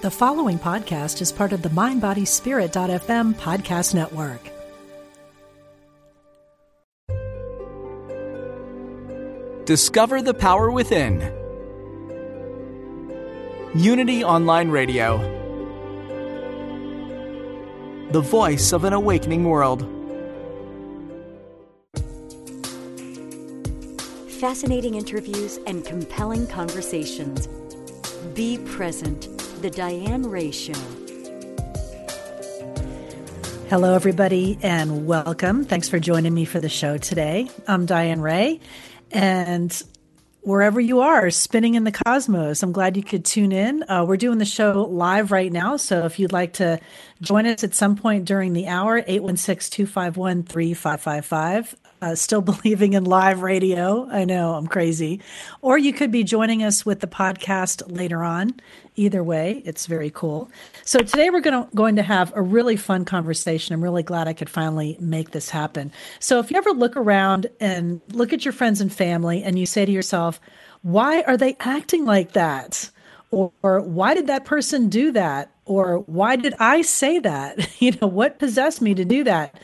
The following podcast is part of the MindBodySpirit.fm podcast network. Discover the power within. Unity Online Radio. The voice of an awakening world. Fascinating interviews and compelling conversations. Be present. The Diane Ray Show. Hello, everybody, and welcome. Thanks for joining me for the show today. I'm Diane Ray, and wherever you are, spinning in the cosmos, I'm glad you could tune in. Uh, we're doing the show live right now, so if you'd like to join us at some point during the hour, 816 251 3555 uh, still believing in live radio. I know I'm crazy. Or you could be joining us with the podcast later on. Either way, it's very cool. So today we're to, going to have a really fun conversation. I'm really glad I could finally make this happen. So if you ever look around and look at your friends and family and you say to yourself, why are they acting like that? Or, or why did that person do that? Or why did I say that? You know, what possessed me to do that?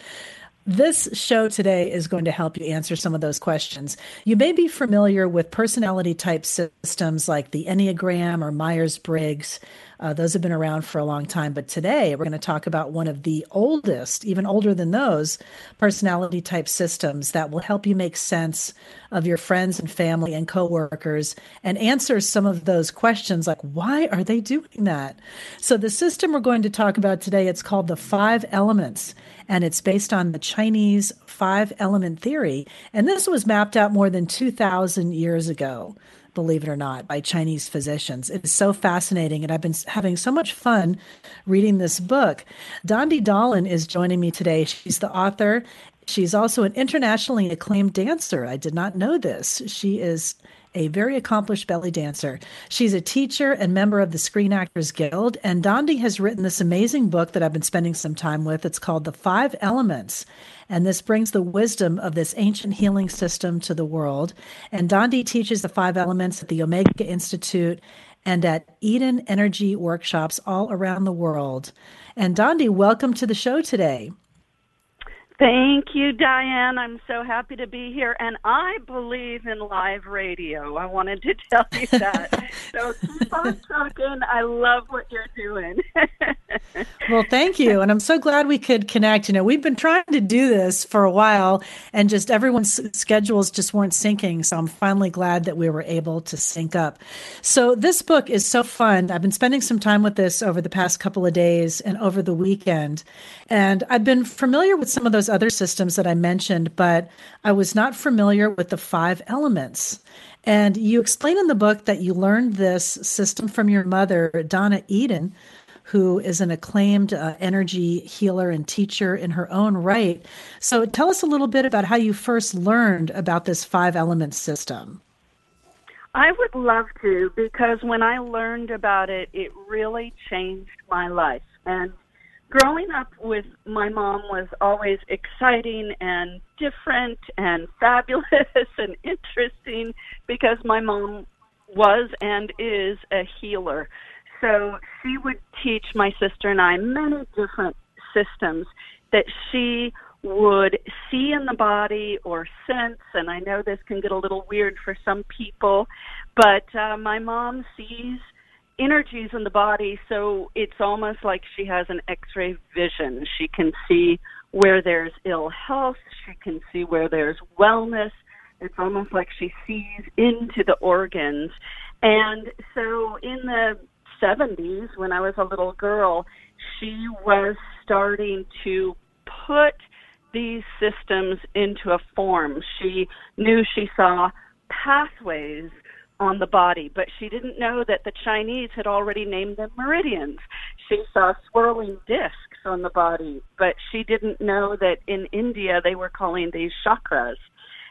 This show today is going to help you answer some of those questions. You may be familiar with personality type systems like the Enneagram or Myers Briggs. Uh, those have been around for a long time. But today we're going to talk about one of the oldest, even older than those, personality type systems that will help you make sense of your friends and family and coworkers and answer some of those questions like, why are they doing that? So the system we're going to talk about today, it's called the five elements and it's based on the Chinese five element theory. And this was mapped out more than 2,000 years ago believe it or not, by Chinese physicians. It is so fascinating, and I've been having so much fun reading this book. Dondi Dahlin is joining me today. She's the author. She's also an internationally acclaimed dancer. I did not know this. She is a very accomplished belly dancer. She's a teacher and member of the Screen Actors Guild. And Dondi has written this amazing book that I've been spending some time with. It's called The Five Elements. And this brings the wisdom of this ancient healing system to the world. And Dondi teaches the five elements at the Omega Institute and at Eden Energy workshops all around the world. And Dondi, welcome to the show today. Thank you, Diane. I'm so happy to be here. And I believe in live radio. I wanted to tell you that. so keep on talking. I love what you're doing. well, thank you. And I'm so glad we could connect. You know, we've been trying to do this for a while and just everyone's schedules just weren't syncing. So I'm finally glad that we were able to sync up. So this book is so fun. I've been spending some time with this over the past couple of days and over the weekend. And I've been familiar with some of those other systems that I mentioned, but I was not familiar with the five elements. And you explain in the book that you learned this system from your mother, Donna Eden, who is an acclaimed uh, energy healer and teacher in her own right. So tell us a little bit about how you first learned about this five element system. I would love to because when I learned about it, it really changed my life. And growing up with my mom was always exciting and different and fabulous and interesting because my mom was and is a healer. So she would teach my sister and I many different systems that she would see in the body or sense. And I know this can get a little weird for some people, but uh, my mom sees energies in the body, so it's almost like she has an x-ray vision. She can see where there's ill health, she can see where there's wellness. It's almost like she sees into the organs. And so in the 70s, when I was a little girl, she was starting to put these systems into a form. She knew she saw pathways on the body, but she didn't know that the Chinese had already named them meridians. She saw swirling discs on the body, but she didn't know that in India they were calling these chakras.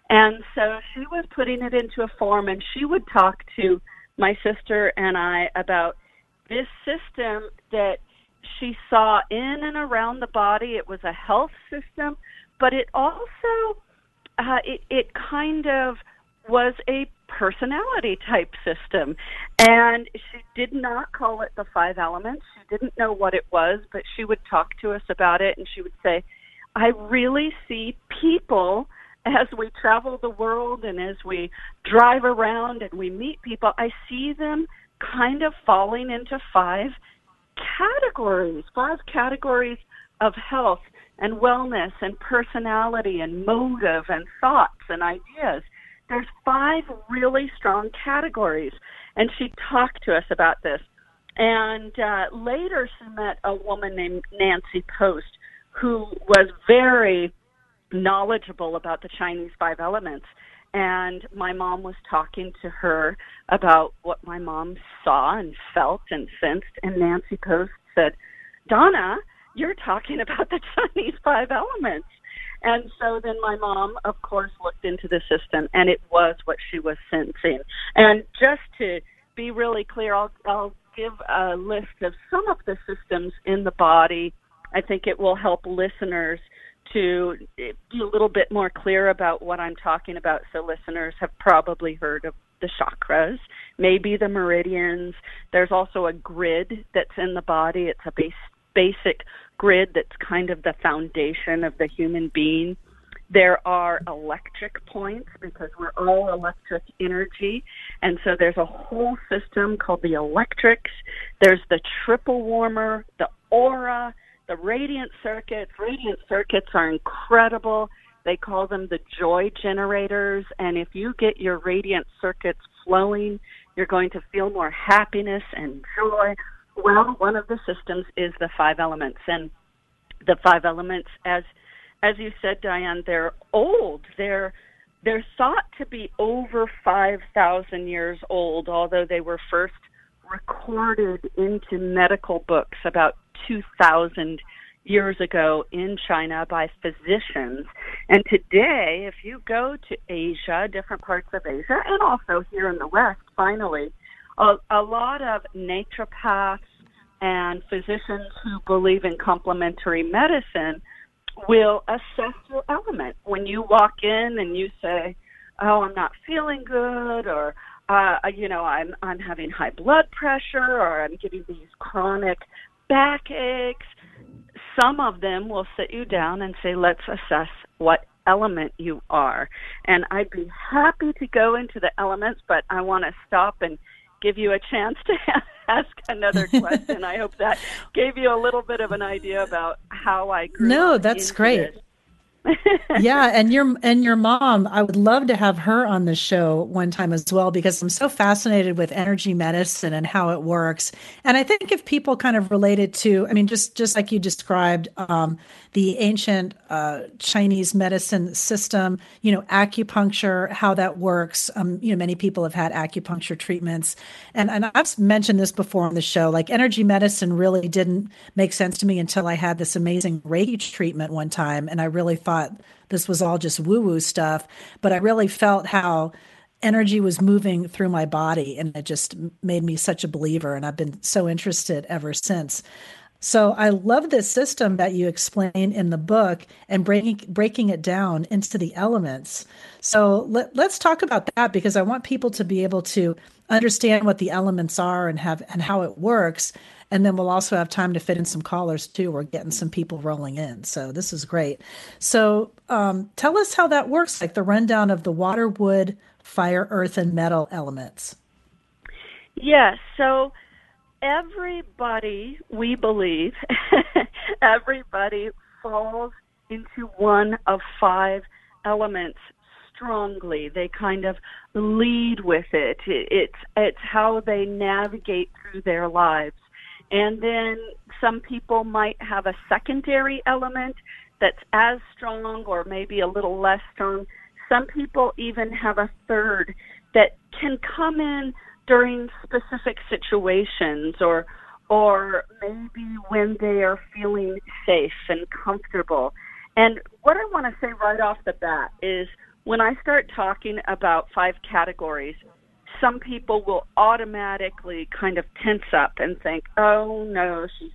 And so she was putting it into a form, and she would talk to my sister and I about this system that she saw in and around the body. It was a health system, but it also uh, it it kind of was a personality type system. And she did not call it the five elements. She didn't know what it was, but she would talk to us about it and she would say, I really see people as we travel the world and as we drive around and we meet people, I see them kind of falling into five categories, five categories of health and wellness and personality and motive and thoughts and ideas. There's five really strong categories. And she talked to us about this. And uh, later she met a woman named Nancy Post who was very knowledgeable about the Chinese five elements. And my mom was talking to her about what my mom saw and felt and sensed. And Nancy Post said, Donna, you're talking about the Chinese five elements. And so then my mom, of course, looked into the system, and it was what she was sensing. And just to be really clear, I'll, I'll give a list of some of the systems in the body. I think it will help listeners to be a little bit more clear about what I'm talking about so listeners have probably heard of the chakras, maybe the meridians. There's also a grid that's in the body. It's a base, basic grid that's kind of the foundation of the human being. There are electric points because we're all electric energy. And so there's a whole system called the electrics. There's the triple warmer, the aura, the radiant circuits. Radiant circuits are incredible. They call them the joy generators. And if you get your radiant circuits flowing, you're going to feel more happiness and joy. Well, one of the systems is the five elements. And the five elements, as as you said, Diane, they're old. They're they're thought to be over five thousand years old, although they were first recorded into medical books about 2,000 years ago in China by physicians. And today, if you go to Asia, different parts of Asia, and also here in the West, finally, a, a lot of naturopaths and physicians who believe in complementary medicine will assess your element. When you walk in and you say, "Oh, I'm not feeling good," or uh, you know, I'm I'm having high blood pressure, or I'm getting these chronic backaches. Some of them will sit you down and say, let's assess what element you are. And I'd be happy to go into the elements, but I want to stop and give you a chance to ask another question. I hope that gave you a little bit of an idea about how I grew. No, that's great. yeah, and your and your mom, I would love to have her on the show one time as well because I'm so fascinated with energy medicine and how it works. And I think if people kind of related to, I mean, just just like you described, um, the ancient uh, Chinese medicine system, you know, acupuncture, how that works. Um, you know, many people have had acupuncture treatments, and and I've mentioned this before on the show. Like energy medicine really didn't make sense to me until I had this amazing Reiki treatment one time, and I really thought this was all just woo woo stuff. But I really felt how energy was moving through my body and it just made me such a believer and I've been so interested ever since. So I love this system that you explain in the book and breaking breaking it down into the elements. So let, let's talk about that because I want people to be able to understand what the elements are and have and how it works. And then we'll also have time to fit in some callers too. We're getting some people rolling in. So this is great. So um, tell us how that works, like the rundown of the water, wood, fire, earth, and metal elements. Yes. So everybody, we believe, everybody falls into one of five elements strongly. They kind of lead with it. It's it's how they navigate through their lives. And then some people might have a secondary element that's as strong or maybe a little less strong. Some people even have a third that can come in during specific situations or or maybe when they are feeling safe and comfortable. And what I want to say right off the bat is when I start talking about five categories, some people will automatically kind of tense up and think, oh no, she's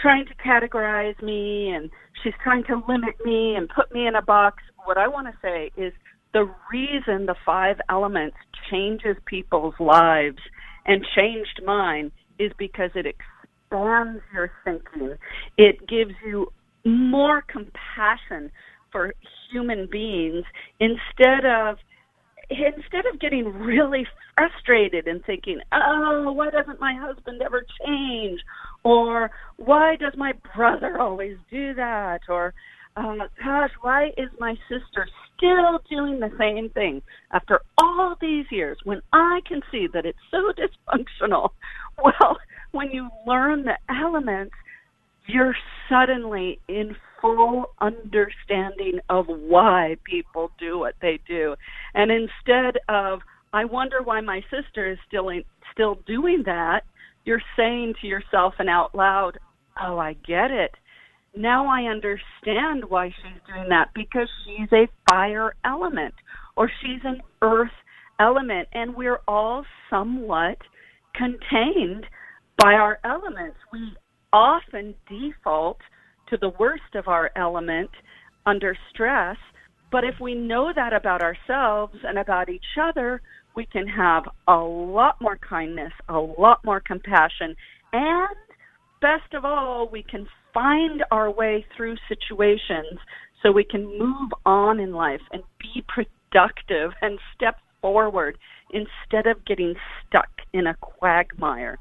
trying to categorize me and she's trying to limit me and put me in a box. What I want to say is the reason the five elements changes people's lives and changed mine is because it expands your thinking. It gives you more compassion for human beings instead of instead of getting really frustrated and thinking, "Oh, why doesn't my husband ever change?" or "Why does my brother always do that?" or uh, "Gosh, why is my sister still doing the same thing after all these years when I can see that it's so dysfunctional?" Well, when you learn the elements, you're suddenly in full understanding of why people do what they do. And instead of, I wonder why my sister is still in, still doing that, you're saying to yourself and out loud, Oh, I get it. Now I understand why she's doing that because she's a fire element or she's an earth element and we're all somewhat contained by our elements. We often default to the worst of our element under stress. But if we know that about ourselves and about each other, we can have a lot more kindness, a lot more compassion, and best of all, we can find our way through situations so we can move on in life and be productive and step forward instead of getting stuck in a quagmire.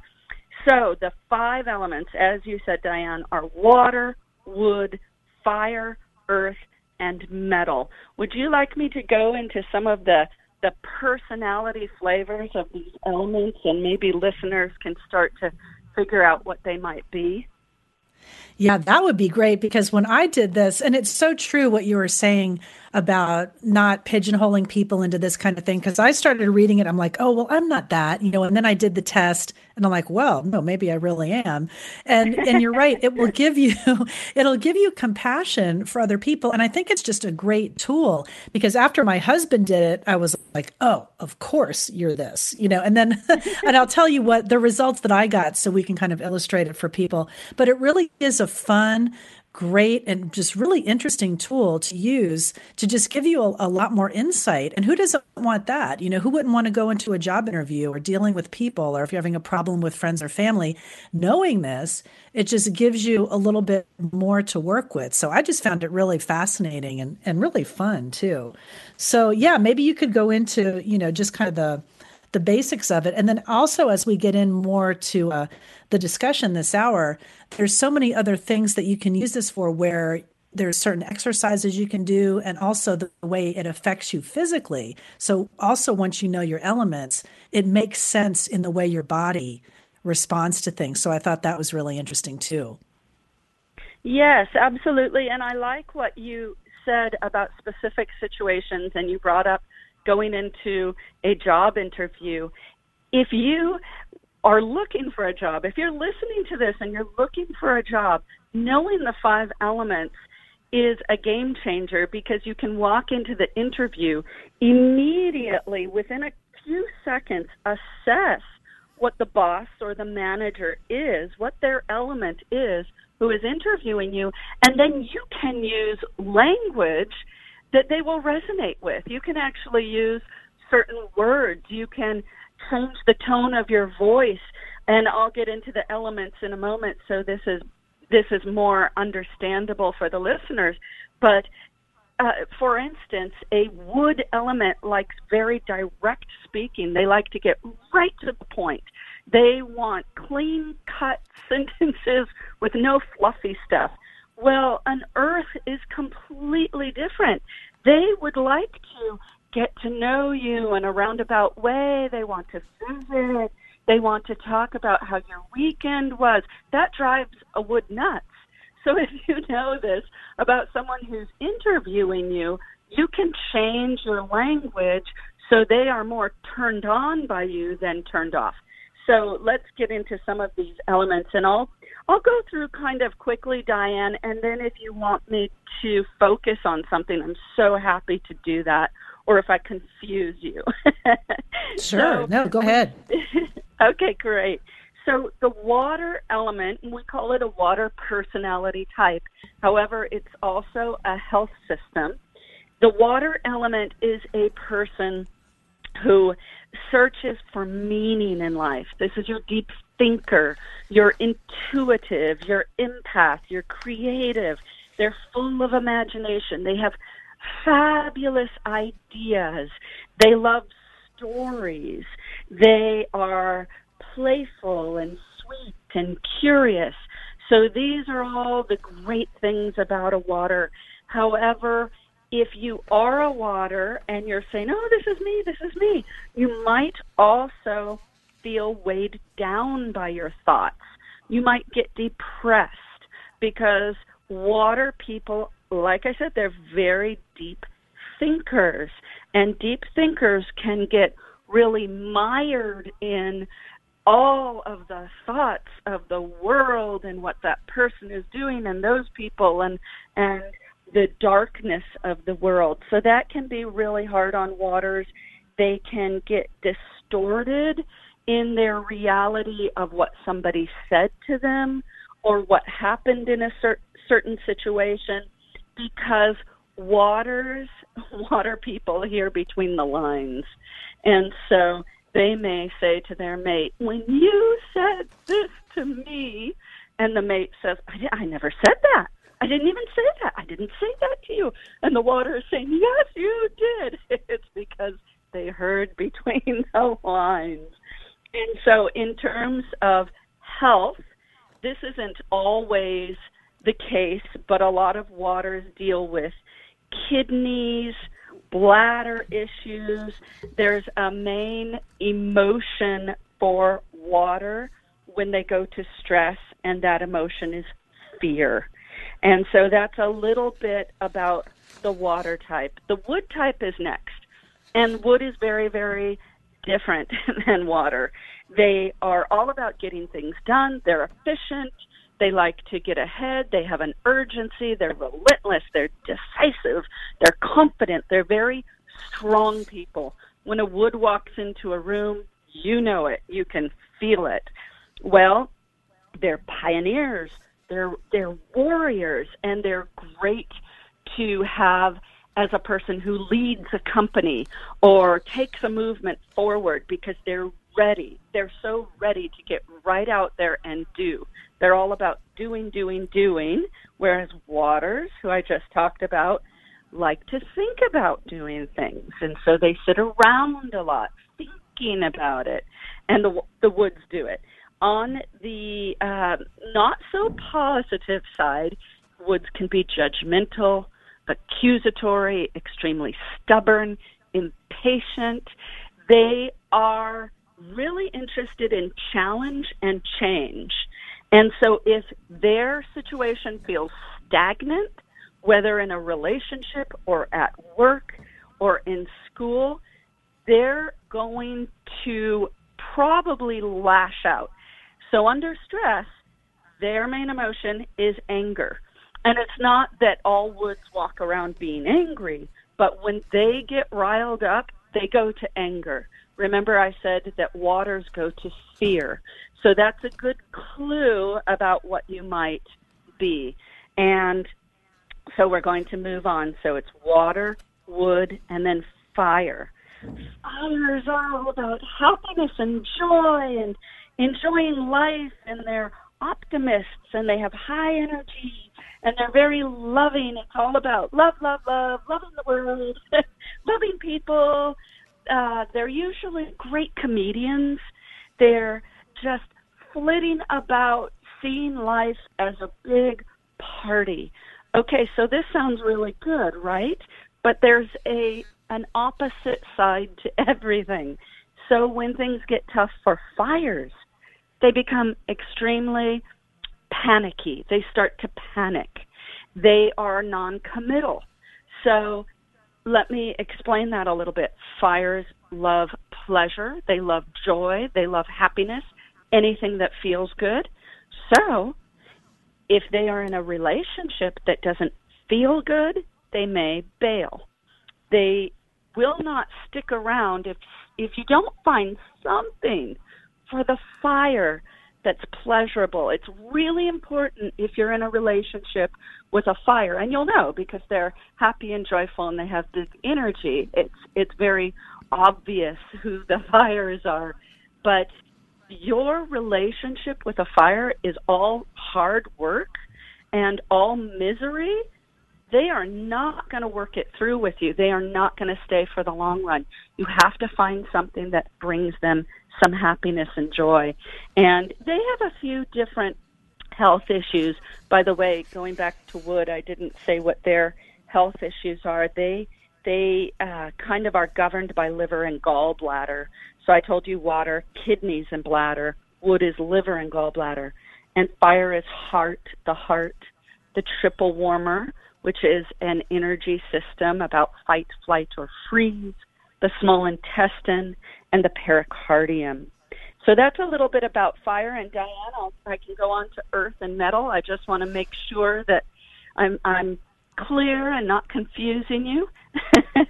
So the five elements, as you said, Diane, are water, wood, fire, earth, and metal. Would you like me to go into some of the the personality flavors of these elements and maybe listeners can start to figure out what they might be? Yeah, that would be great because when I did this, and it's so true what you were saying about not pigeonholing people into this kind of thing. Because I started reading it, I'm like, oh, well, I'm not that, you know. And then I did the test, and I'm like, well, no, maybe I really am. And and you're right, it will give you it'll give you compassion for other people, and I think it's just a great tool because after my husband did it, I was like, oh, of course you're this, you know. And then and I'll tell you what the results that I got, so we can kind of illustrate it for people. But it really is a fun great and just really interesting tool to use to just give you a, a, lot more insight. And who doesn't want that? You know, who wouldn't want to go into a job interview or dealing with people or if you're having a problem with friends or family, knowing this, it just gives you a little bit more to work with. So I just found it really fascinating and, and really fun too. So yeah, maybe you could go into, you know, just kind of the the basics of it. And then also, as we get in more to uh, the discussion this hour, there's so many other things that you can use this for where there's certain exercises you can do and also the way it affects you physically. So, also, once you know your elements, it makes sense in the way your body responds to things. So, I thought that was really interesting too. Yes, absolutely. And I like what you said about specific situations, and you brought up going into a job interview, if you are looking for a job, if you're listening to this and you're looking for a job, knowing the five elements is a game changer because you can walk into the interview immediately within a few seconds assess what the boss or the manager is, what their element is who is interviewing you, and then you can use language that they will resonate with. You can actually use certain words. You can change the tone of your voice, and I'll get into the elements in a moment. So this is this is more understandable for the listeners. But uh, for instance, a wood element likes very direct speaking. They like to get right to the point. They want clean cut sentences with no fluffy stuff. Well, an earth is completely different. They would like to get to know you in a roundabout way. They want to visit. They want to talk about how your weekend was. That drives a wood nuts. So if you know this about someone who's interviewing you, you can change your language so they are more turned on by you than turned off. So let's get into some of these elements and I'll I'll go through kind of quickly, Diane, and then if you want me to focus on something, I'm so happy to do that, or if I confuse you. sure. So, no, go ahead. okay, great. So the water element, we call it a water personality type. However, it's also a health system. the water element is a person who searches for meaning in life. This is your deep thinker, your intuitive, you're empath, you're creative. They're full of imagination. They have fabulous ideas. They love stories. They are playful and sweet and curious. So these are all the great things about a water. However, if you are a water and you're saying, oh, this is me, this is me, you might also feel weighed down by your thoughts. You might get depressed because water people, like I said, they're very deep thinkers. And deep thinkers can get really mired in all of the thoughts of the world and what that person is doing and those people and and the darkness of the world. So that can be really hard on waters. They can get distorted in their reality of what somebody said to them or what happened in a cer- certain situation because waters water people hear between the lines and so they may say to their mate when you said this to me and the mate says i, I never said that I didn't even say that. I didn't say that to you. And the water is saying, Yes, you did. It's because they heard between the lines. And so, in terms of health, this isn't always the case, but a lot of waters deal with kidneys, bladder issues. There's a main emotion for water when they go to stress, and that emotion is fear. And so that's a little bit about the water type. The wood type is next. And wood is very, very different than water. They are all about getting things done. They're efficient. They like to get ahead. They have an urgency. They're relentless. They're decisive. They're confident. They're very strong people. When a wood walks into a room, you know it. You can feel it. Well, they're pioneers. They're they're warriors and they're great to have as a person who leads a company or takes a movement forward because they're ready. They're so ready to get right out there and do. They're all about doing, doing, doing, whereas waters, who I just talked about, like to think about doing things. And so they sit around a lot thinking about it. And the the woods do it. On the uh, not so positive side, woods can be judgmental, accusatory, extremely stubborn, impatient. They are really interested in challenge and change. And so if their situation feels stagnant, whether in a relationship or at work or in school, they're going to probably lash out. So under stress, their main emotion is anger. And it's not that all woods walk around being angry, but when they get riled up, they go to anger. Remember, I said that waters go to fear. So that's a good clue about what you might be. And so we're going to move on. So it's water, wood, and then fire. Fire is all about happiness and joy and enjoying life and they're optimists and they have high energy and they're very loving. It's all about love, love, love, loving the world, loving people. Uh, they're usually great comedians. They're just flitting about seeing life as a big party. Okay, so this sounds really good, right? But there's a an opposite side to everything. So when things get tough for fires, they become extremely panicky. They start to panic. They are non-committal. So let me explain that a little bit. Fires love pleasure, they love joy, they love happiness, anything that feels good. So, if they are in a relationship that doesn't feel good, they may bail. They will not stick around if if you don't find something for the fire that's pleasurable. It's really important if you're in a relationship with a fire, and you'll know because they're happy and joyful and they have this energy. It's it's very obvious who the fires are, but your relationship with a fire is all hard work and all misery they are not going to work it through with you. They are not going to stay for the long run. You have to find something that brings them some happiness and joy. And they have a few different health issues. By the way, going back to wood, I didn't say what their health issues are. They they uh, kind of are governed by liver and gallbladder. So I told you water, kidneys, and bladder. Wood is liver and gallbladder, and fire is heart, the heart, the triple warmer which is an energy system about fight, flight, or freeze, the small intestine, and the pericardium. So that's a little bit about fire. And Diane, I'll, I can go on to earth and metal. I just want to make sure that I'm I'm clear and not confusing you.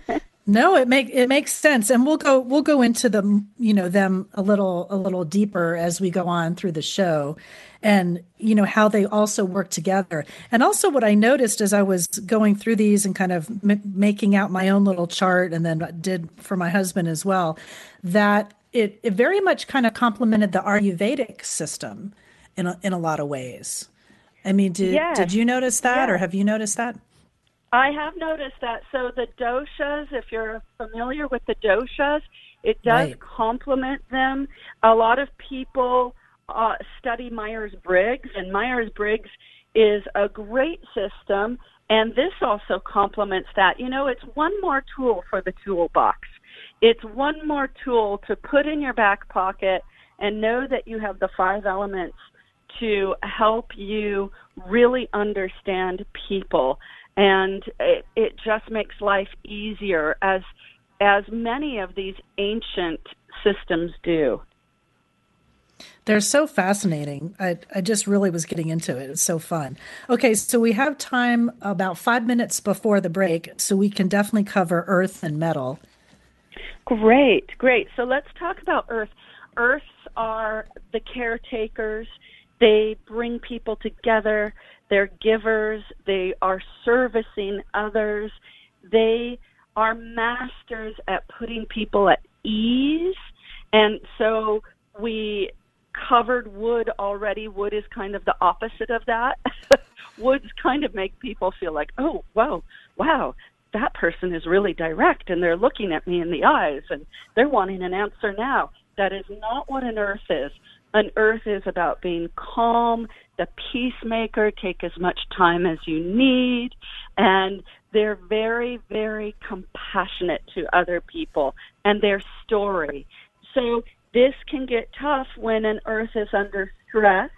No, it make it makes sense, and we'll go we'll go into the you know them a little a little deeper as we go on through the show, and you know how they also work together. And also, what I noticed as I was going through these and kind of m- making out my own little chart, and then did for my husband as well, that it it very much kind of complemented the Ayurvedic system in a, in a lot of ways. I mean, did yes. did you notice that, or have you noticed that? I have noticed that. So the doshas, if you're familiar with the doshas, it does Right. complement them. A lot of people uh, study Myers Briggs, and Myers Briggs is a great system, and this also complements that. You know, it's one more tool for the toolbox. It's one more tool to put in your back pocket and know that you have the five elements to help you really understand people and it, it just makes life easier as as many of these ancient systems do They're so fascinating. I, I just really was getting into it. It's so fun. Okay, so we have time about five minutes before the break, so we can definitely cover earth and metal. Great, great. So let's talk about Earth. Earths are the caretakers. They bring people together. They're givers. They are servicing others. They are masters at putting people at ease. And so we covered wood already. Wood is kind of the opposite of that. Woods kind of make people feel like, oh, whoa, wow, that person is really direct and they're looking at me in the eyes and they're wanting an answer now. That is not what an earth is. An earth is about being calm, the peacemaker, take as much time as you need, and they're very, very compassionate to other people and their story. So this can get tough when an earth is under stress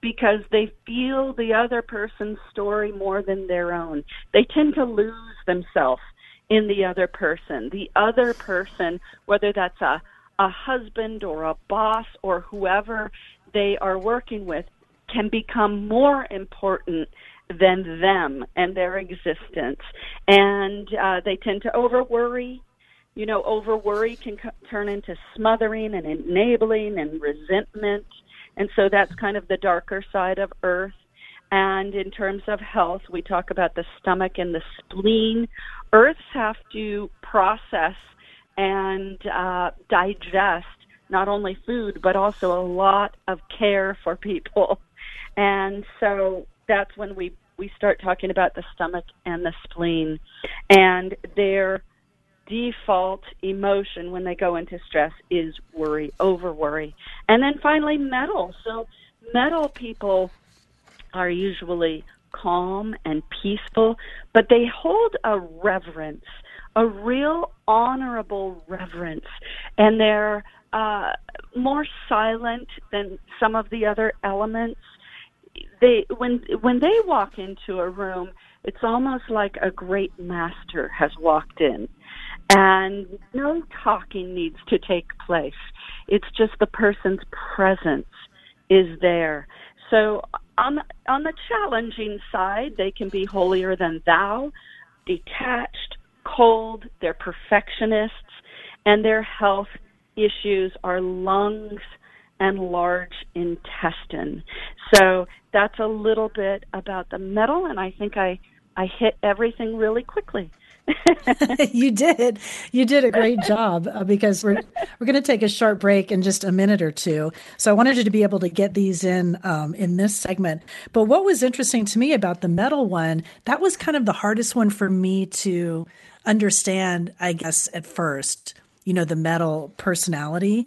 because they feel the other person's story more than their own. They tend to lose themselves in the other person. The other person, whether that's a, a husband or a boss or whoever they are working with, can become more important than them and their existence. And uh, they tend to over worry. You know, over worry can co- turn into smothering and enabling and resentment. And so that's kind of the darker side of Earth. And in terms of health, we talk about the stomach and the spleen. Earths have to process and uh, digest not only food, but also a lot of care for people. And so that's when we, we start talking about the stomach and the spleen. And their default emotion when they go into stress is worry, over worry. And then finally, metal. So, metal people are usually calm and peaceful, but they hold a reverence, a real honorable reverence, and they're uh, more silent than some of the other elements. They when when they walk into a room, it's almost like a great master has walked in, and no talking needs to take place. It's just the person's presence is there. So on the, on the challenging side, they can be holier than thou, detached, cold, they're perfectionists, and their health issues are lungs and large intestine. So that's a little bit about the metal, and I think I, I hit everything really quickly. you did. You did a great job uh, because we're we're going to take a short break in just a minute or two. So I wanted you to be able to get these in um, in this segment. But what was interesting to me about the metal one, that was kind of the hardest one for me to understand. I guess at first, you know, the metal personality.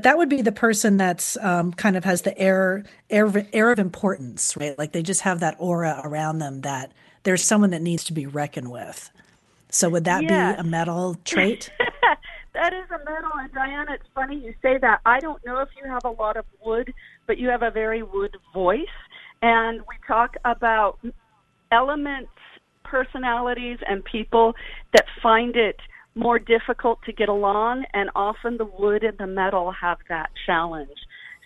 That would be the person that's um, kind of has the air air air of importance, right? Like they just have that aura around them that there's someone that needs to be reckoned with. So would that yes. be a metal trait? that is a metal. And Diana, it's funny you say that. I don't know if you have a lot of wood, but you have a very wood voice. And we talk about elements, personalities, and people that find it more difficult to get along. And often the wood and the metal have that challenge.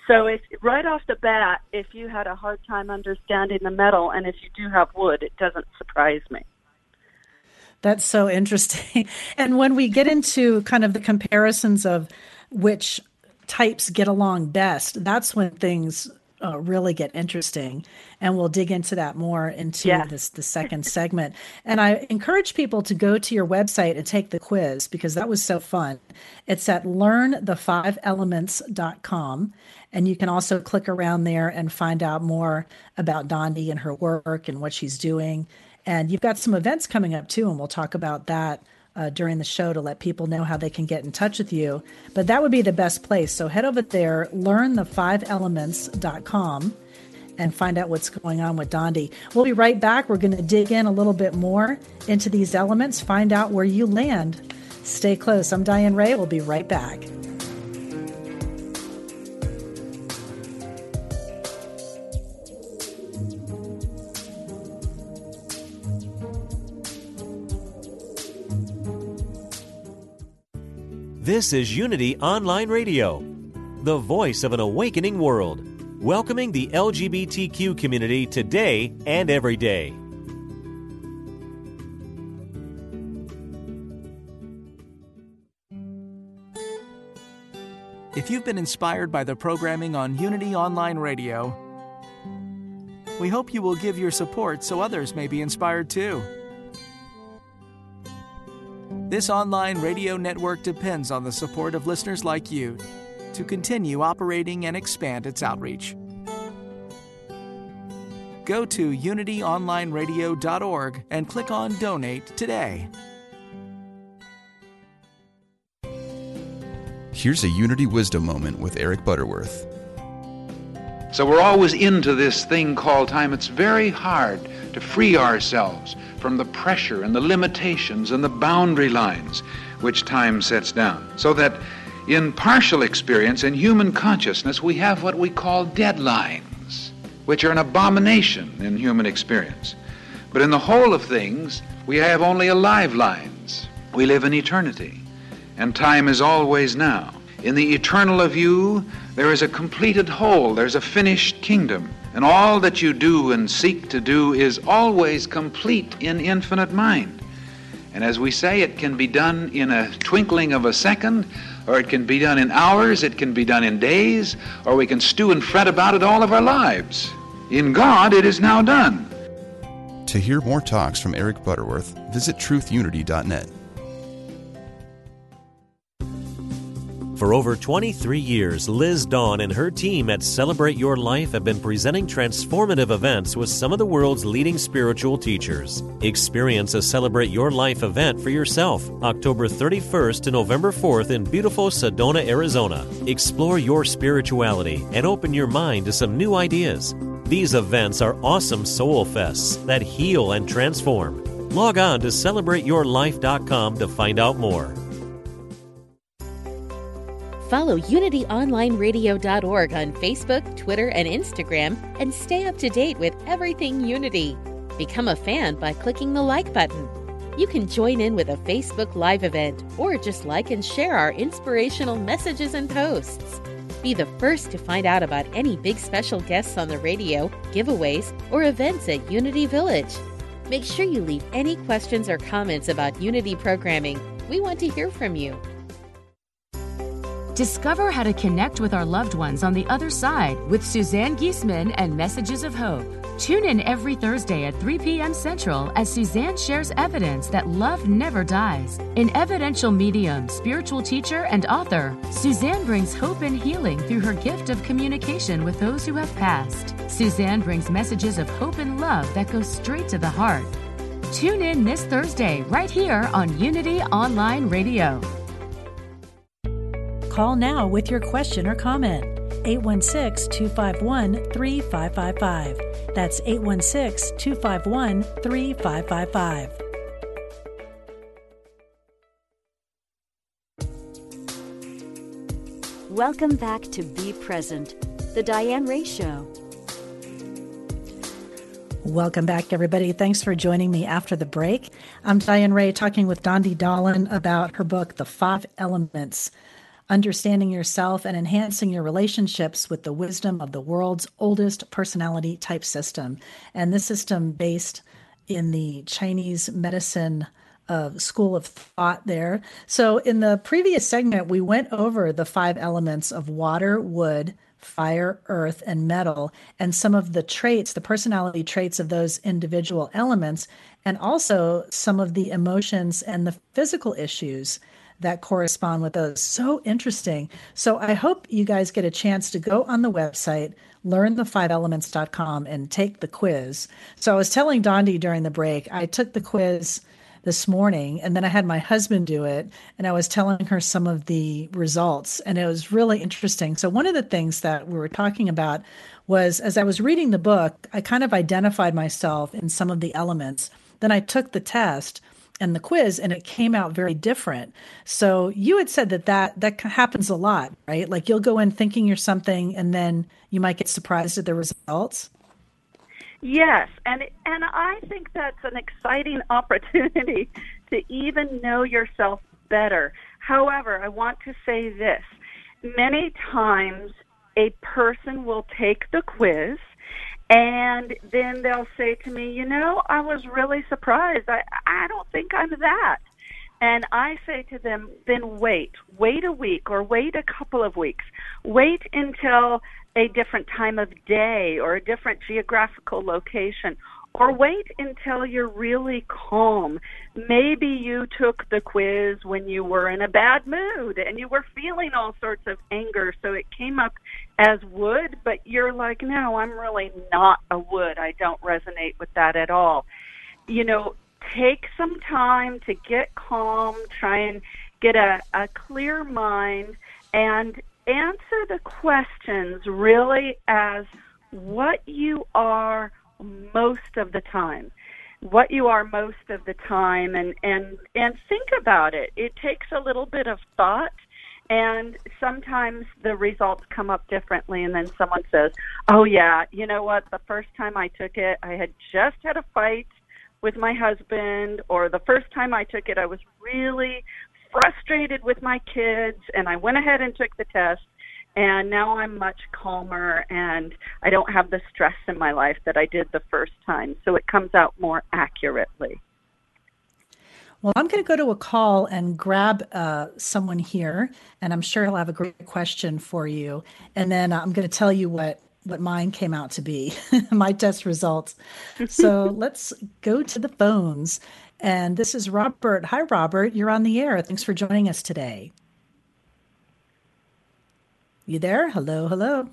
So if right off the bat, if you had a hard time understanding the metal, and if you do have wood, it doesn't surprise me. That's so interesting. And when we get into kind of the comparisons of which types get along best, that's when things uh, really get interesting. And we'll dig into that more into yeah. this the second segment. And I encourage people to go to your website and take the quiz because that was so fun. It's at learnthefiveelements.com. And you can also click around there and find out more about Dondi and her work and what she's doing and you've got some events coming up too, and we'll talk about that uh, during the show to let people know how they can get in touch with you. But that would be the best place. So head over there, learnthefiveelements.com and find out what's going on with Dondi. We'll be right back. We're going to dig in a little bit more into these elements, find out where you land. Stay close. I'm Diane Ray. We'll be right back. This is Unity Online Radio, the voice of an awakening world, welcoming the LGBTQ community today and every day. If you've been inspired by the programming on Unity Online Radio, we hope you will give your support so others may be inspired too. This online radio network depends on the support of listeners like you to continue operating and expand its outreach. Go to unityonlineradio.org and click on Donate today. Here's a Unity Wisdom moment with Eric Butterworth. So we're always into this thing called time. It's very hard to free ourselves from the pressure and the limitations and the boundary lines which time sets down. So that in partial experience, in human consciousness, we have what we call deadlines, which are an abomination in human experience. But in the whole of things, we have only alive lines. We live in eternity, and time is always now. In the eternal of you, there is a completed whole, there's a finished kingdom. And all that you do and seek to do is always complete in infinite mind. And as we say, it can be done in a twinkling of a second, or it can be done in hours, it can be done in days, or we can stew and fret about it all of our lives. In God, it is now done. To hear more talks from Eric Butterworth, visit truthunity.net. For over 23 years, Liz Dawn and her team at Celebrate Your Life have been presenting transformative events with some of the world's leading spiritual teachers. Experience a Celebrate Your Life event for yourself October 31st to November 4th in beautiful Sedona, Arizona. Explore your spirituality and open your mind to some new ideas. These events are awesome soul fests that heal and transform. Log on to celebrateyourlife.com to find out more. Follow UnityOnlineRadio.org on Facebook, Twitter, and Instagram and stay up to date with everything Unity. Become a fan by clicking the like button. You can join in with a Facebook Live event or just like and share our inspirational messages and posts. Be the first to find out about any big special guests on the radio, giveaways, or events at Unity Village. Make sure you leave any questions or comments about Unity programming. We want to hear from you. Discover how to connect with our loved ones on the other side with Suzanne Giesemann and Messages of Hope. Tune in every Thursday at 3 p.m. Central as Suzanne shares evidence that love never dies. An evidential medium, spiritual teacher, and author, Suzanne brings hope and healing through her gift of communication with those who have passed. Suzanne brings messages of hope and love that go straight to the heart. Tune in this Thursday right here on Unity Online Radio. Call now with your question or comment. 816 251 3555. That's 816 251 3555. Welcome back to Be Present, the Diane Ray Show. Welcome back, everybody. Thanks for joining me after the break. I'm Diane Ray talking with Dondi Dahlin about her book, The Five Elements understanding yourself and enhancing your relationships with the wisdom of the world's oldest personality type system. And this system based in the Chinese medicine uh, school of thought there. So, in the previous segment, we went over the five elements of water, wood, fire, earth, and metal, and some of the traits, the personality traits of those individual elements, and also some of the emotions and the physical issues that correspond with those. So interesting. So I hope you guys get a chance to go on the website, learnthefiveelements.com, and take the quiz. So I was telling Dondi during the break, I took the quiz this morning and then I had my husband do it and I was telling her some of the results and it was really interesting. So one of the things that we were talking about was as I was reading the book, I kind of identified myself in some of the elements. Then I took the test and the quiz and it came out very different. So you had said that that that happens a lot right? Like you'll go in thinking you're something and then you might get surprised at the results? Yes and and i think that's an exciting opportunity to even know yourself better. However i want to say this. Many times a person will take the quiz and then they'll say to me, you know, I was really surprised. I, I don't think I'm that. And I say to them, then wait, wait a week or wait a couple of weeks. Wait until a different time of day or a different geographical location or wait until you're really calm. Maybe you took the quiz when you were in a bad mood and you were feeling all sorts of anger, so it came up as wood, but you're like, no, I'm really not a wood. I don't resonate with that at all. You know, take some time to get calm, try and get a, a clear mind, and answer the questions really as what you are most of the time what you are most of the time and and and think about it. It takes a little bit of thought and sometimes the results come up differently and then someone says oh yeah you know what? The first time i took it i had just had a fight with my husband or the first time i took it i was really frustrated with my kids and i went ahead and took the test and now I'm much calmer and I don't have the stress in my life that I did the first time. So it comes out more accurately. Well, I'm going to go to a call and grab uh, someone here, and I'm sure he'll have a great question for you. And then I'm going to tell you what what mine came out to be, my test results. So let's go to the phones. And this is Robert. Hi, Robert. You're on the air. Thanks for joining us today. You there? Hello, hello.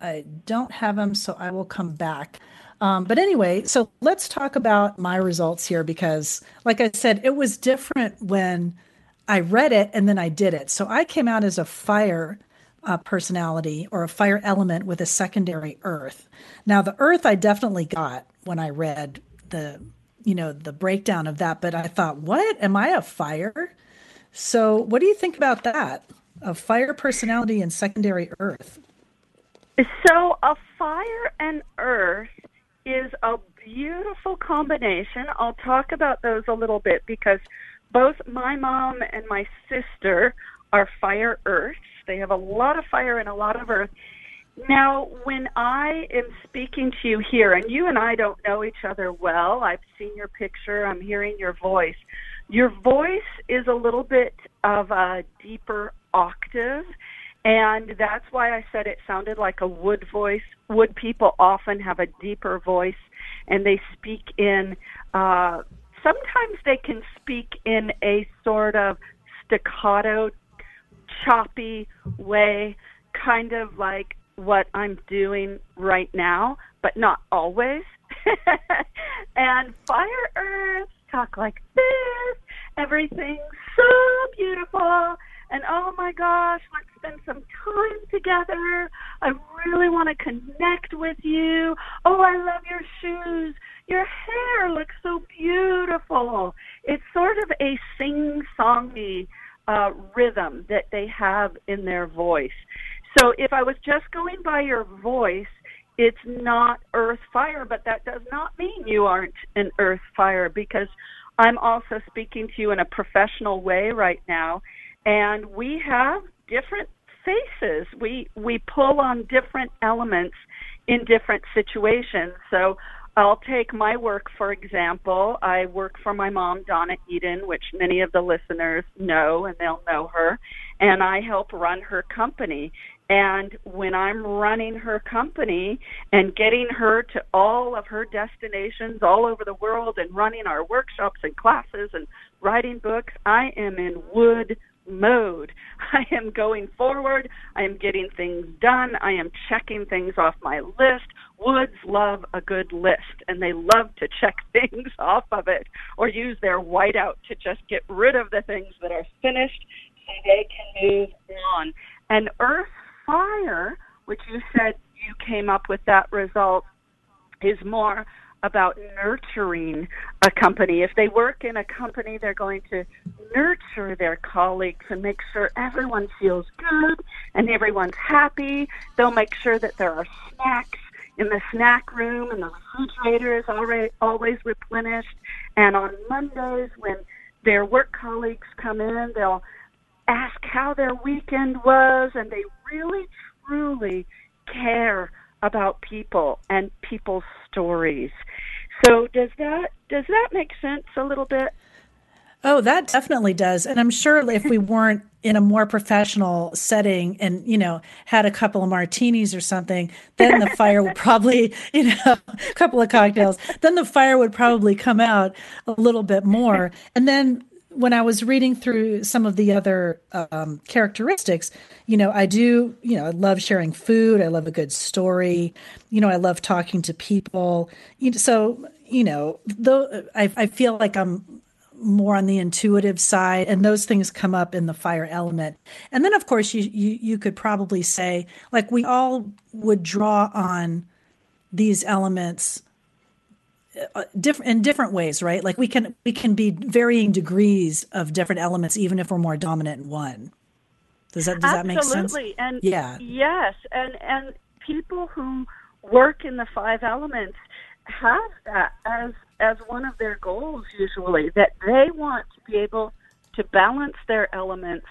I don't have them, so I will come back. Um, but anyway, so let's talk about my results here because, like I said, it was different when I read it and then I did it. So I came out as a fire uh, personality or a fire element with a secondary earth. Now, the earth I definitely got when I read the, you know, the breakdown of that. But I thought, what? Am I a fire? So, what do you think about that? A fire personality and secondary earth. So, a fire and earth is a beautiful combination. I'll talk about those a little bit because both my mom and my sister are fire earths. They have a lot of fire and a lot of earth. Now, when I am speaking to you here, and you and I don't know each other well, I've seen your picture, I'm hearing your voice. Your voice is a little bit of a deeper octave, and that's why I said it sounded like a wood voice. Wood people often have a deeper voice, and they speak in. Uh, sometimes they can speak in a sort of staccato, choppy way, kind of like what I'm doing right now, but not always. and Fire Earth talk like this. Everything's so beautiful. And oh my gosh, let's spend some time together. I really want to connect with you. Oh, I love your shoes. Your hair looks so beautiful. It's sort of a sing songy uh, rhythm that they have in their voice. So if I was just going by your voice, it's not earth fire, but that does not mean you aren't an earth fire because I'm also speaking to you in a professional way right now, and we have different faces. We we pull on different elements in different situations. So I'll take my work for example. I work for my mom, Donna Eden, which many of the listeners know and they'll know her, and I help run her company. And when I'm running her company and getting her to all of her destinations all over the world and running our workshops and classes and writing books, I am in wood mode. I am going forward. I am getting things done. I am checking things off my list. Woods love a good list and they love to check things off of it or use their whiteout to just get rid of the things that are finished so they can move on. And Earth fire, which you said you came up with that result, is more about nurturing a company. If they work in a company, they're going to nurture their colleagues and make sure everyone feels good and everyone's happy. They'll make sure that there are snacks in the snack room and the refrigerator is already always replenished. And on Mondays, when their work colleagues come in, they'll ask how their weekend was, and they really, truly care about people and people's stories. So does that does that make sense a little bit? Oh, that definitely does. And I'm sure if we weren't in a more professional setting and, you know, had a couple of martinis or something, then the fire would probably, you know, a couple of cocktails, then the fire would probably come out a little bit more. And then when I was reading through some of the other um, characteristics, you know, I do, you know, I love sharing food. I love a good story. You know, I love talking to people. You know, so, you know, though I, I feel like I'm more on the intuitive side, and those things come up in the fire element. And then, of course, you you, you could probably say, like, we all would draw on these elements uh, different in different ways, right? Like we can we can be varying degrees of different elements, even if we're more dominant in one. Does that does Absolutely. that make sense? Absolutely, and yeah, yes, and and people who work in the five elements have that as as one of their goals usually that they want to be able to balance their elements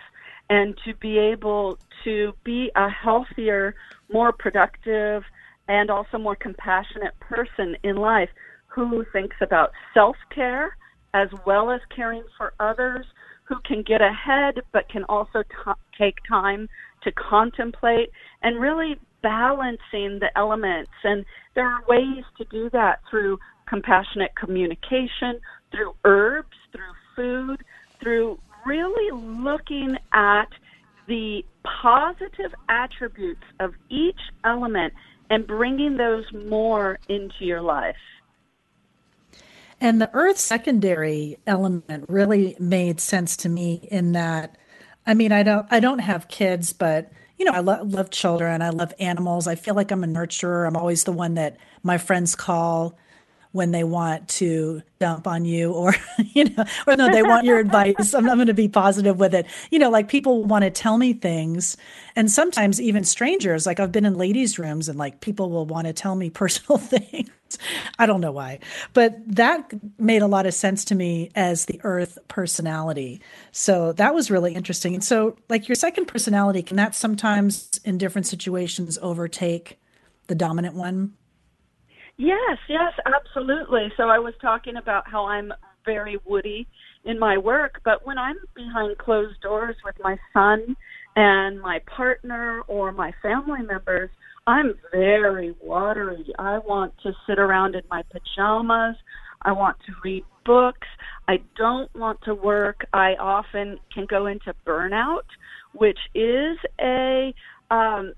and to be able to be a healthier, more productive, and also more compassionate person in life who thinks about self care as well as caring for others, who can get ahead but can also t- take time to contemplate and really balancing the elements. And there are ways to do that through compassionate communication, through herbs, through food, through really looking at the positive attributes of each element and bringing those more into your life. And the earth secondary element really made sense to me in that I mean I don't I don't have kids but you know I lo- love children. I love animals. I feel like I'm a nurturer. I'm always the one that my friends call when they want to dump on you or you know or no they want your advice. I'm, I'm going to be positive with it. You know like people want to tell me things and sometimes even strangers like i've been in ladies rooms and like people will want to tell me personal things. I don't know why. But that made a lot of sense to me as the earth personality. So that was really interesting. And so like your second personality can that sometimes in different situations overtake the dominant one Yes, yes, absolutely. So I was talking about how I'm very woody in my work, but when I'm behind closed doors with my son and my partner or my family members, I'm very watery. I want to sit around in my pajamas. I want to read books. I don't want to work. I often can go into burnout, which is a um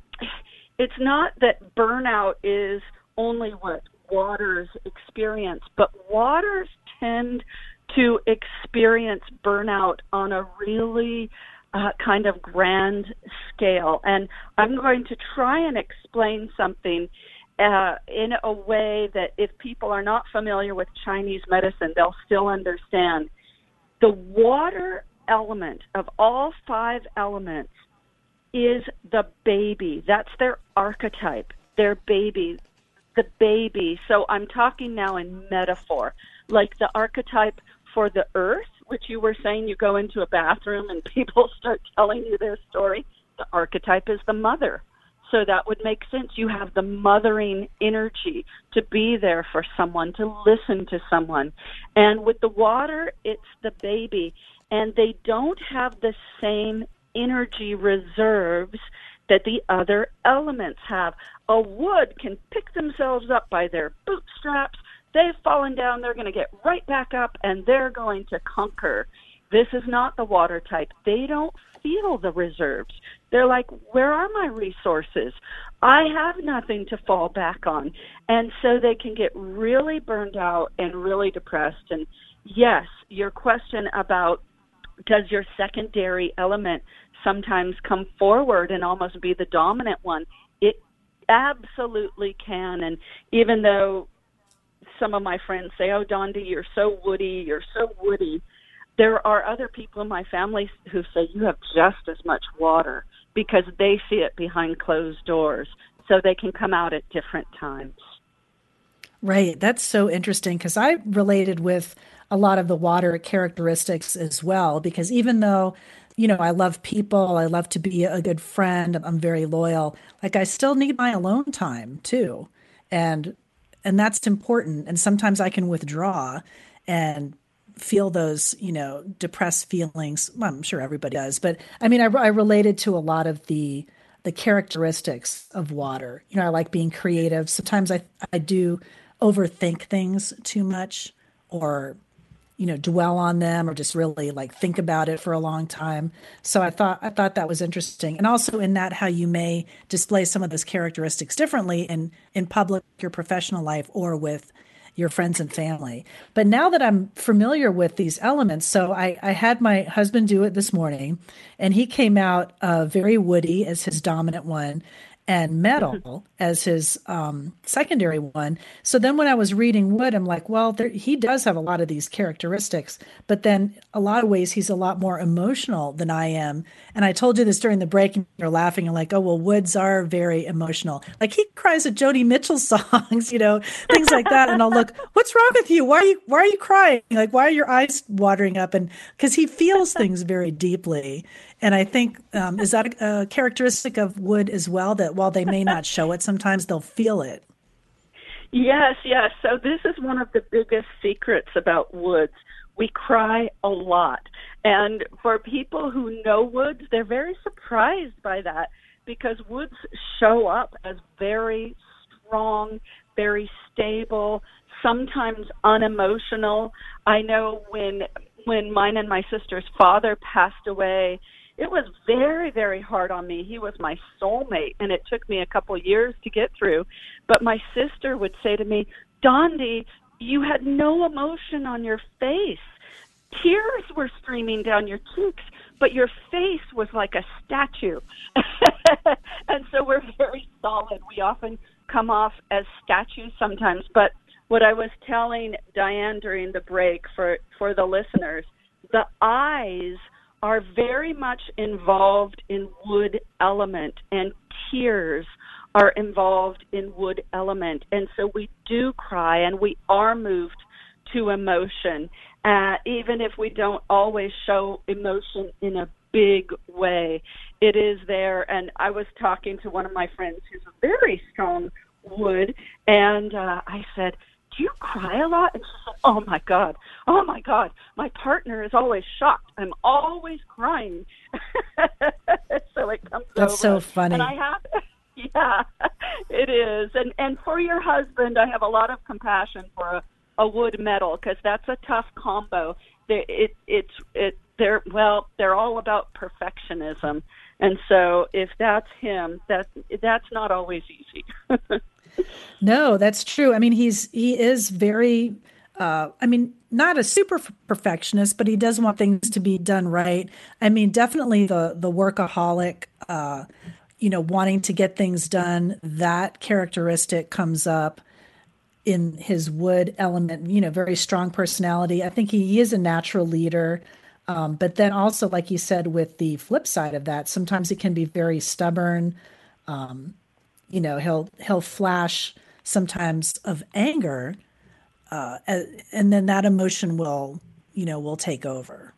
it's not that burnout is only what waters experience, but waters tend to experience burnout on a really uh, kind of grand scale. And I'm going to try and explain something uh, in a way that if people are not familiar with Chinese medicine, they'll still understand. The water element of all five elements is the baby. That's their archetype, their baby, the baby. So I'm talking now in metaphor, like the archetype for the earth, which you were saying you go into a bathroom and people start telling you their story. The archetype is the mother. So that would make sense. You have the mothering energy to be there for someone, to listen to someone. And with the water, it's the baby. And they don't have the same energy reserves that the other elements have. A wood can pick themselves up by their bootstraps. They've fallen down, they're going to get right back up and they're going to conquer. This is not the water type. They don't feel the reserves. They're like, where are my resources? I have nothing to fall back on. And so they can get really burned out and really depressed. And yes, your question about does your secondary element sometimes come forward and almost be the dominant one. It absolutely can. And even though some of my friends say, Oh, Dondi, you're so woody, you're so woody, there are other people in my family who say, You have just as much water because they see it behind closed doors. So they can come out at different times. Right. That's so interesting because I related with a lot of the water characteristics as well. Because even though you know, I love people. I love to be a good friend. I'm very loyal. Like I still need my alone time too. And and that's important. And sometimes I can withdraw and feel those, you know, depressed feelings. Well, I'm sure everybody does, but I mean, I, I related to a lot of the the characteristics of water. You know, I like being creative. Sometimes I I do overthink things too much or you know dwell on them or just really like think about it for a long time. So i thought i thought that was interesting. And also in that how you may display some of those characteristics differently in in public your professional life or with your friends and family. But now that i'm familiar with these elements so i i had my husband do it this morning and he came out uh, very woody as his dominant one and metal as his um, secondary one. So then when I was reading Wood, I'm like, well, there, he does have a lot of these characteristics, but then a lot of ways he's a lot more emotional than I am. And I told you this during the break, and you're laughing and like, oh, well, Woods are very emotional. Like he cries at Joni Mitchell songs, you know, things like that. And I'll look, what's wrong with you? Why are you why are you crying? Like why are your eyes watering up? And because he feels things very deeply. And I think um, is that a, a characteristic of wood as well that while they may not show it, sometimes they'll feel it. Yes, yes. So this is one of the biggest secrets about woods. We cry a lot. And for people who know woods, they're very surprised by that because woods show up as very strong, very stable, sometimes unemotional. I know when when mine and my sister's father passed away, it was very very hard on me. He was my soulmate and it took me a couple years to get through. But my sister would say to me dondi you had no emotion on your face. Tears were streaming down your cheeks but your face was like a statue. And so we're very solid. We often come off as statues sometimes. But what i was telling diane during the break for for the listeners the eyes are very much involved in wood element and tears are involved in wood element. And so we do cry and we are moved to emotion uh, even if we don't always show emotion in a big way. It is there and i was talking to one of my friends who's a very strong wood and uh, i said do you cry a lot? And she said, oh my God, oh my God, my partner is always shocked. I'm always crying. so it comes That's over. so funny. And I have, yeah, it is. And, and for your husband, I have a lot of compassion for a, a wood metal because that's a tough combo. It, it, it's, it, they're, well, they're all about perfectionism. And so if that's him, that, that's not always easy. no, that's true. I mean, he's he is very. Uh, I mean, not a super perfectionist, but he does want things to be done right. I mean, definitely the the workaholic. Uh, you know, wanting to get things done. That characteristic comes up in his wood element. You know, very strong personality. I think he, is a natural leader. Um, but then also, like you said, with the flip side of that, sometimes it can be very stubborn. Um, you know he'll he'll flash sometimes of anger uh, and then that emotion will you know will take over.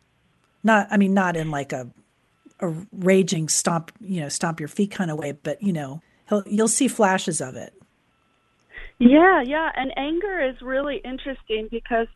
Not i mean not in like a a raging stomp you know stomp your feet kind of way but you know he'll you'll see flashes of it. Yeah yeah and anger is really interesting because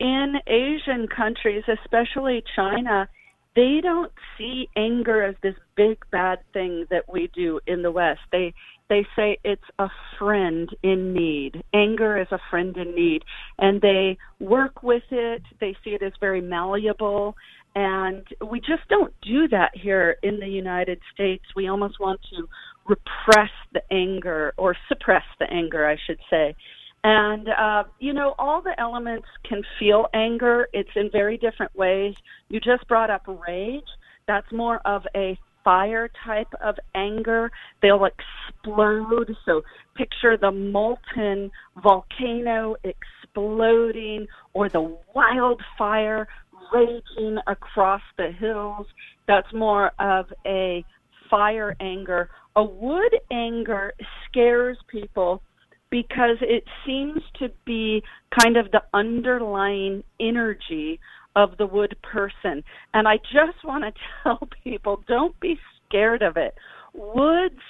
in asian countries especially china they don't see anger as this big bad thing that we do in the west. They they say it's a friend in need. Anger is a friend in need. And they work with it. They see it as very malleable. And we just don't do that here in the United States. We almost want to repress the anger or suppress the anger, I should say. And, uh, you know, all the elements can feel anger. It's in very different ways. You just brought up rage. That's more of a fire type of anger. They'll explode. So picture the molten volcano exploding or the wildfire raging across the hills. That's more of a fire anger. A wood anger scares people because it seems to be kind of the underlying energy of the wood person. And I just want to tell people don't be scared of it. Woods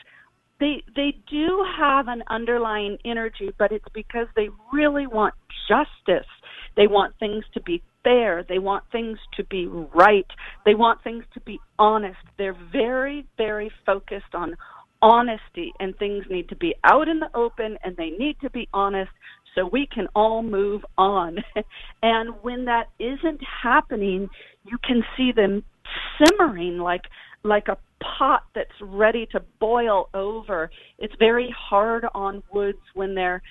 they they do have an underlying energy, but it's because they really want justice. They want things to be fair. They want things to be right. They want things to be honest. They're very very focused on honesty and things need to be out in the open and they need to be honest so we can all move on. and when that isn't happening, you can see them simmering like like a pot that's ready to boil over. It's very hard on woods when they're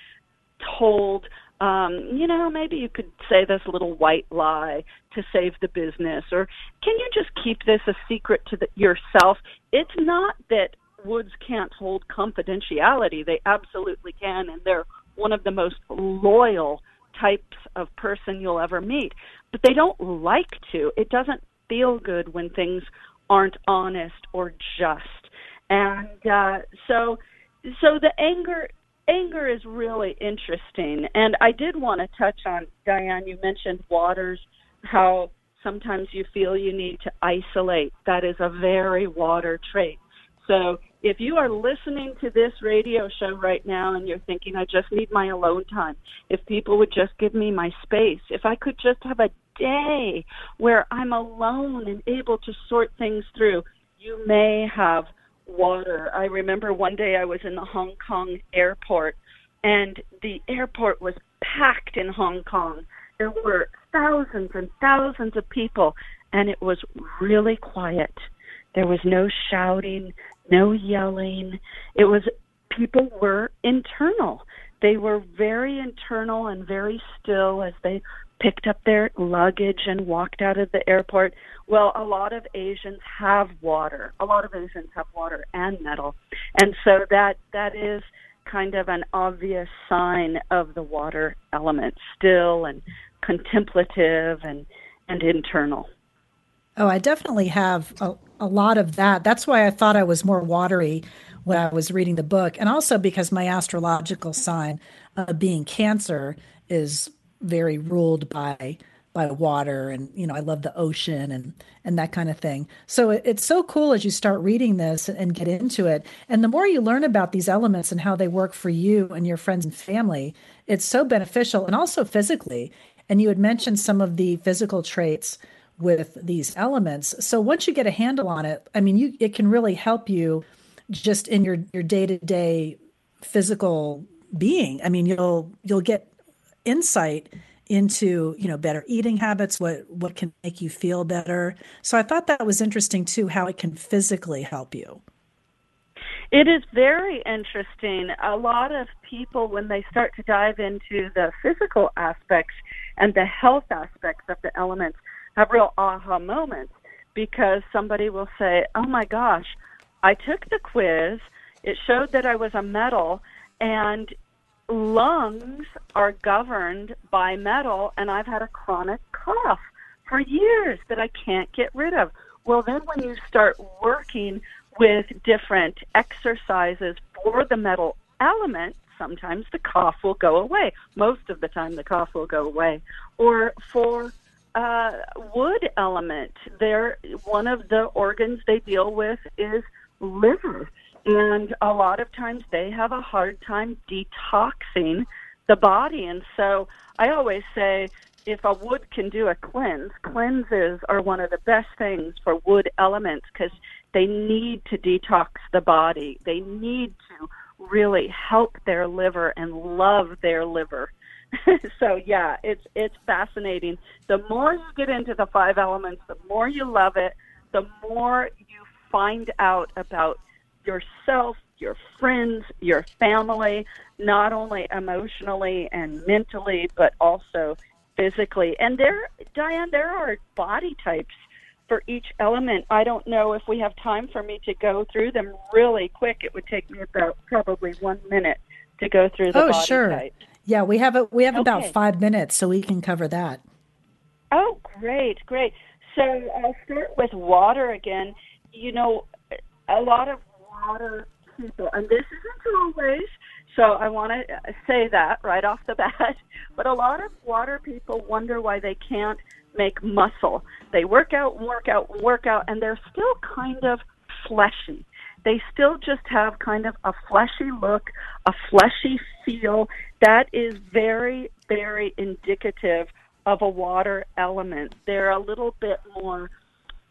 told um, you know, maybe you could say this little white lie to save the business, or can you just keep this a secret to the, yourself? It's not that woods can't hold confidentiality; they absolutely can, and they're one of the most loyal types of person you'll ever meet. But they don't like to. It doesn't feel good when things aren't honest or just. And uh, so, so the anger anger is really interesting. And I did want to touch on Diane. You mentioned waters, how sometimes you feel you need to isolate. That is a very water trait. So if you are listening to this radio show right now and you're thinking, I just need my alone time, if people would just give me my space, if I could just have a day where I'm alone and able to sort things through, you may have water. I remember one day I was in the Hong Kong airport and the airport was packed in Hong Kong. There were thousands and thousands of people and it was really quiet. There was no shouting, no yelling. It was people were internal. They were very internal and very still as they picked up their luggage and walked out of the airport. Well, a lot of Asians have water. A lot of Asians have water and metal. And so that that is kind of an obvious sign of the water element, still and contemplative and and internal. Oh, I definitely have a, a lot of that. That's why I thought I was more watery when I was reading the book. And also because my astrological sign, uh, being Cancer, is very ruled by by water and you know i love the ocean and and that kind of thing so it, it's so cool as you start reading this and get into it and the more you learn about these elements and how they work for you and your friends and family it's so beneficial and also physically and you had mentioned some of the physical traits with these elements. So once you get a handle on it i mean you it can really help you just in your your day-to-day physical being. I mean you'll you'll get insight into you know better eating habits what what can make you feel better. So i thought that was interesting too how it can physically help you. It is very interesting. A lot of people when they start to dive into the physical aspects and the health aspects of the elements have real aha moments because somebody will say oh my gosh i took the quiz it showed that i was a metal and lungs are governed by metal, and I've had a chronic cough for years that I can't get rid of. Well, then when you start working with different exercises for the metal element, sometimes the cough will go away. Most of the time, the cough will go away. Or for uh, wood element, there one of the organs they deal with is liver. And a lot of times they have a hard time detoxing the body. And so I always say if a wood can do a cleanse, cleanses are one of the best things for wood elements because they need to detox the body. They need to really help their liver and love their liver. so yeah, it's it's fascinating. The more you get into the five elements, the more you love it, the more you find out about yourself, your friends, your family, not only emotionally and mentally, but also physically. And there, Diane, there are body types for each element. I don't know if we have time for me to go through them really quick. It would take me about probably one minute to go through the oh, body sure. types. Yeah, we have a, we have okay. about five minutes, so we can cover that. Oh, great, great. So I'll start with water again. You know, a lot of water people, and this isn't always. So I want to say that right off the bat. But a lot of water people wonder why they can't make muscle. They work out, work out, work out, and they're still kind of fleshy. They still just have kind of a fleshy look, a fleshy feel. That is very, very indicative of a water element. They're a little bit more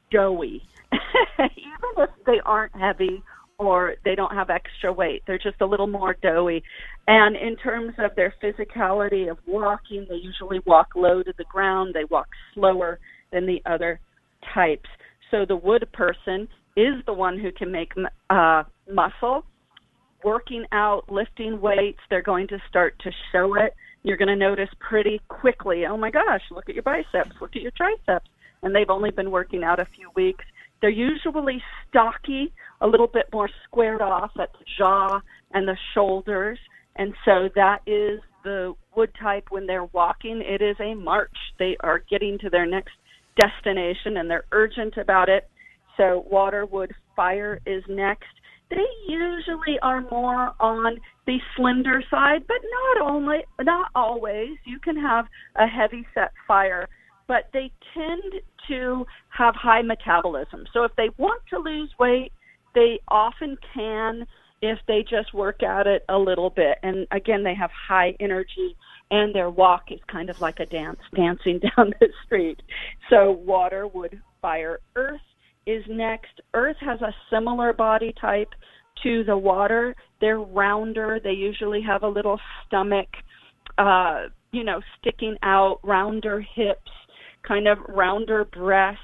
doughy. Even if they aren't heavy or they don't have extra weight. They're just a little more doughy. And in terms of their physicality of walking, they usually walk low to the ground. They walk slower than the other types. So the wood person is the one who can make uh, muscle. Working out, lifting weights, they're going to start to show it. You're going to notice pretty quickly, oh my gosh, look at your biceps, look at your triceps. And they've only been working out a few weeks. They're usually stocky a little bit more squared off at the jaw and the shoulders. And so that is the wood type when they're walking. It is a march. They are getting to their next destination and they're urgent about it. So water, wood, fire is next. They usually are more on the slender side, but not only not always. You can have a heavy set fire, but they tend to have high metabolism. So if they want to lose weight, they often can if they just work at it a little bit. And again, they have high energy and their walk is kind of like a dance, dancing down the street. So water, wood, fire, earth is next. Earth has a similar body type to the water. They're rounder. They usually have a little stomach, uh, you know, sticking out, rounder hips, kind of rounder breasts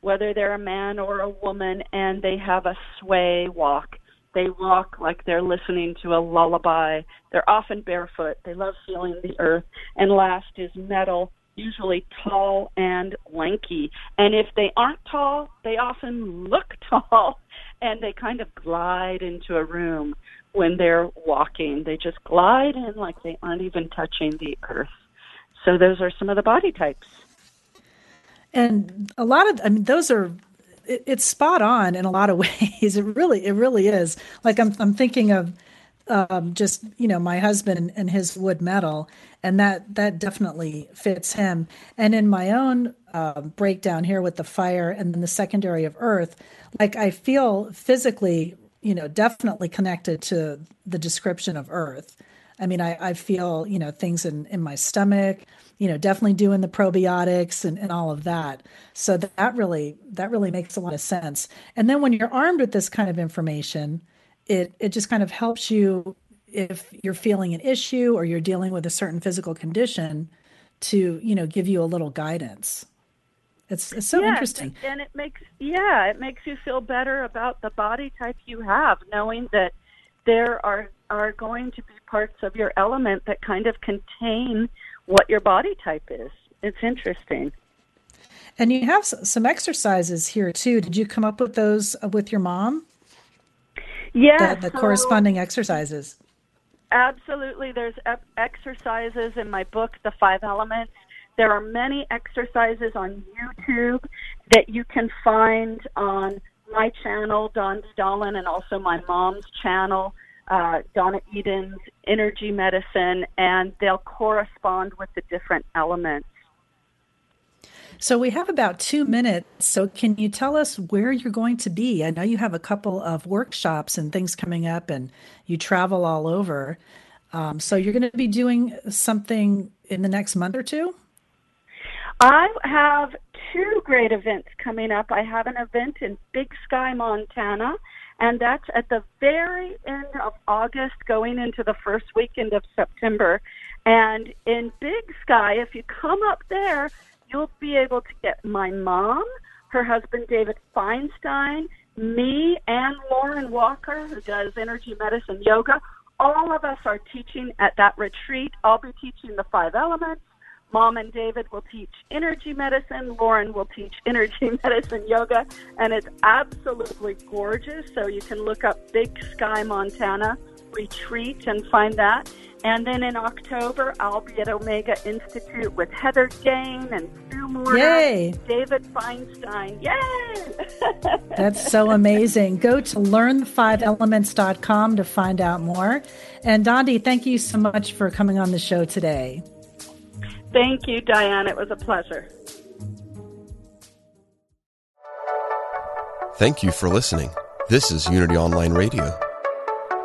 whether they're a man or a woman, and they have a sway walk. They walk like they're listening to a lullaby. They're often barefoot. They love feeling the earth. And last is metal, usually tall and lanky. And if they aren't tall, they often look tall and they kind of glide into a room when they're walking. They just glide in like they aren't even touching the earth. So those are some of the body types. And a lot of, I mean, those are, it, it's spot on in a lot of ways. It really, it really is. Like I'm, I'm thinking of um, just you know my husband and his wood metal, and that that definitely fits him. And in my own uh, breakdown here with the fire and then the secondary of earth, like I feel physically, you know, definitely connected to the description of earth. I mean, I, I feel you know things in in my stomach you know definitely doing the probiotics and, and all of that so that, that really that really makes a lot of sense and then when you're armed with this kind of information it it just kind of helps you if you're feeling an issue or you're dealing with a certain physical condition to you know give you a little guidance. It's, it's so yes, interesting. and it makes yeah it makes you feel better about the body type you have knowing that there are are going to be parts of your element that kind of contain what your body type is. It's interesting. And you have some exercises here too. Did you come up with those uh, with your mom yeah, the, the so corresponding exercises. Absolutely. There's exercises in my book, The Five Elements. There are many exercises on YouTube that you can find on my channel, Dondi Dahlin, and also my mom's channel, uh, Donna Eden's Energy Medicine, and they'll correspond with the different elements. So we have about two minutes. So can you tell us where you're going to be? I know you have a couple of workshops and things coming up, and you travel all over. Um, so you're going to be doing something in the next month or two? I have two great events coming up. I have an event in Big Sky, Montana, and that's at the very end of August, going into the first weekend of September. And in Big Sky, if you come up there, you'll be able to get my mom, her husband David Feinstein, me, and Lauren Walker, who does energy medicine yoga. All of us are teaching at that retreat. I'll be teaching the five elements. Mom and David will teach energy medicine. Lauren will teach energy medicine yoga. And it's absolutely gorgeous. So you can look up Big Sky, Montana retreat and find that. And then in October, I'll be at Omega Institute with Heather Jane and Sue Moore, Yay! David Feinstein. Yay! That's so amazing. Go to learnthefiveelements.com to find out more. And Dondi, thank you so much for coming on the show today. Thank you, Diane. It was a pleasure. Thank you for listening. This is Unity Online Radio,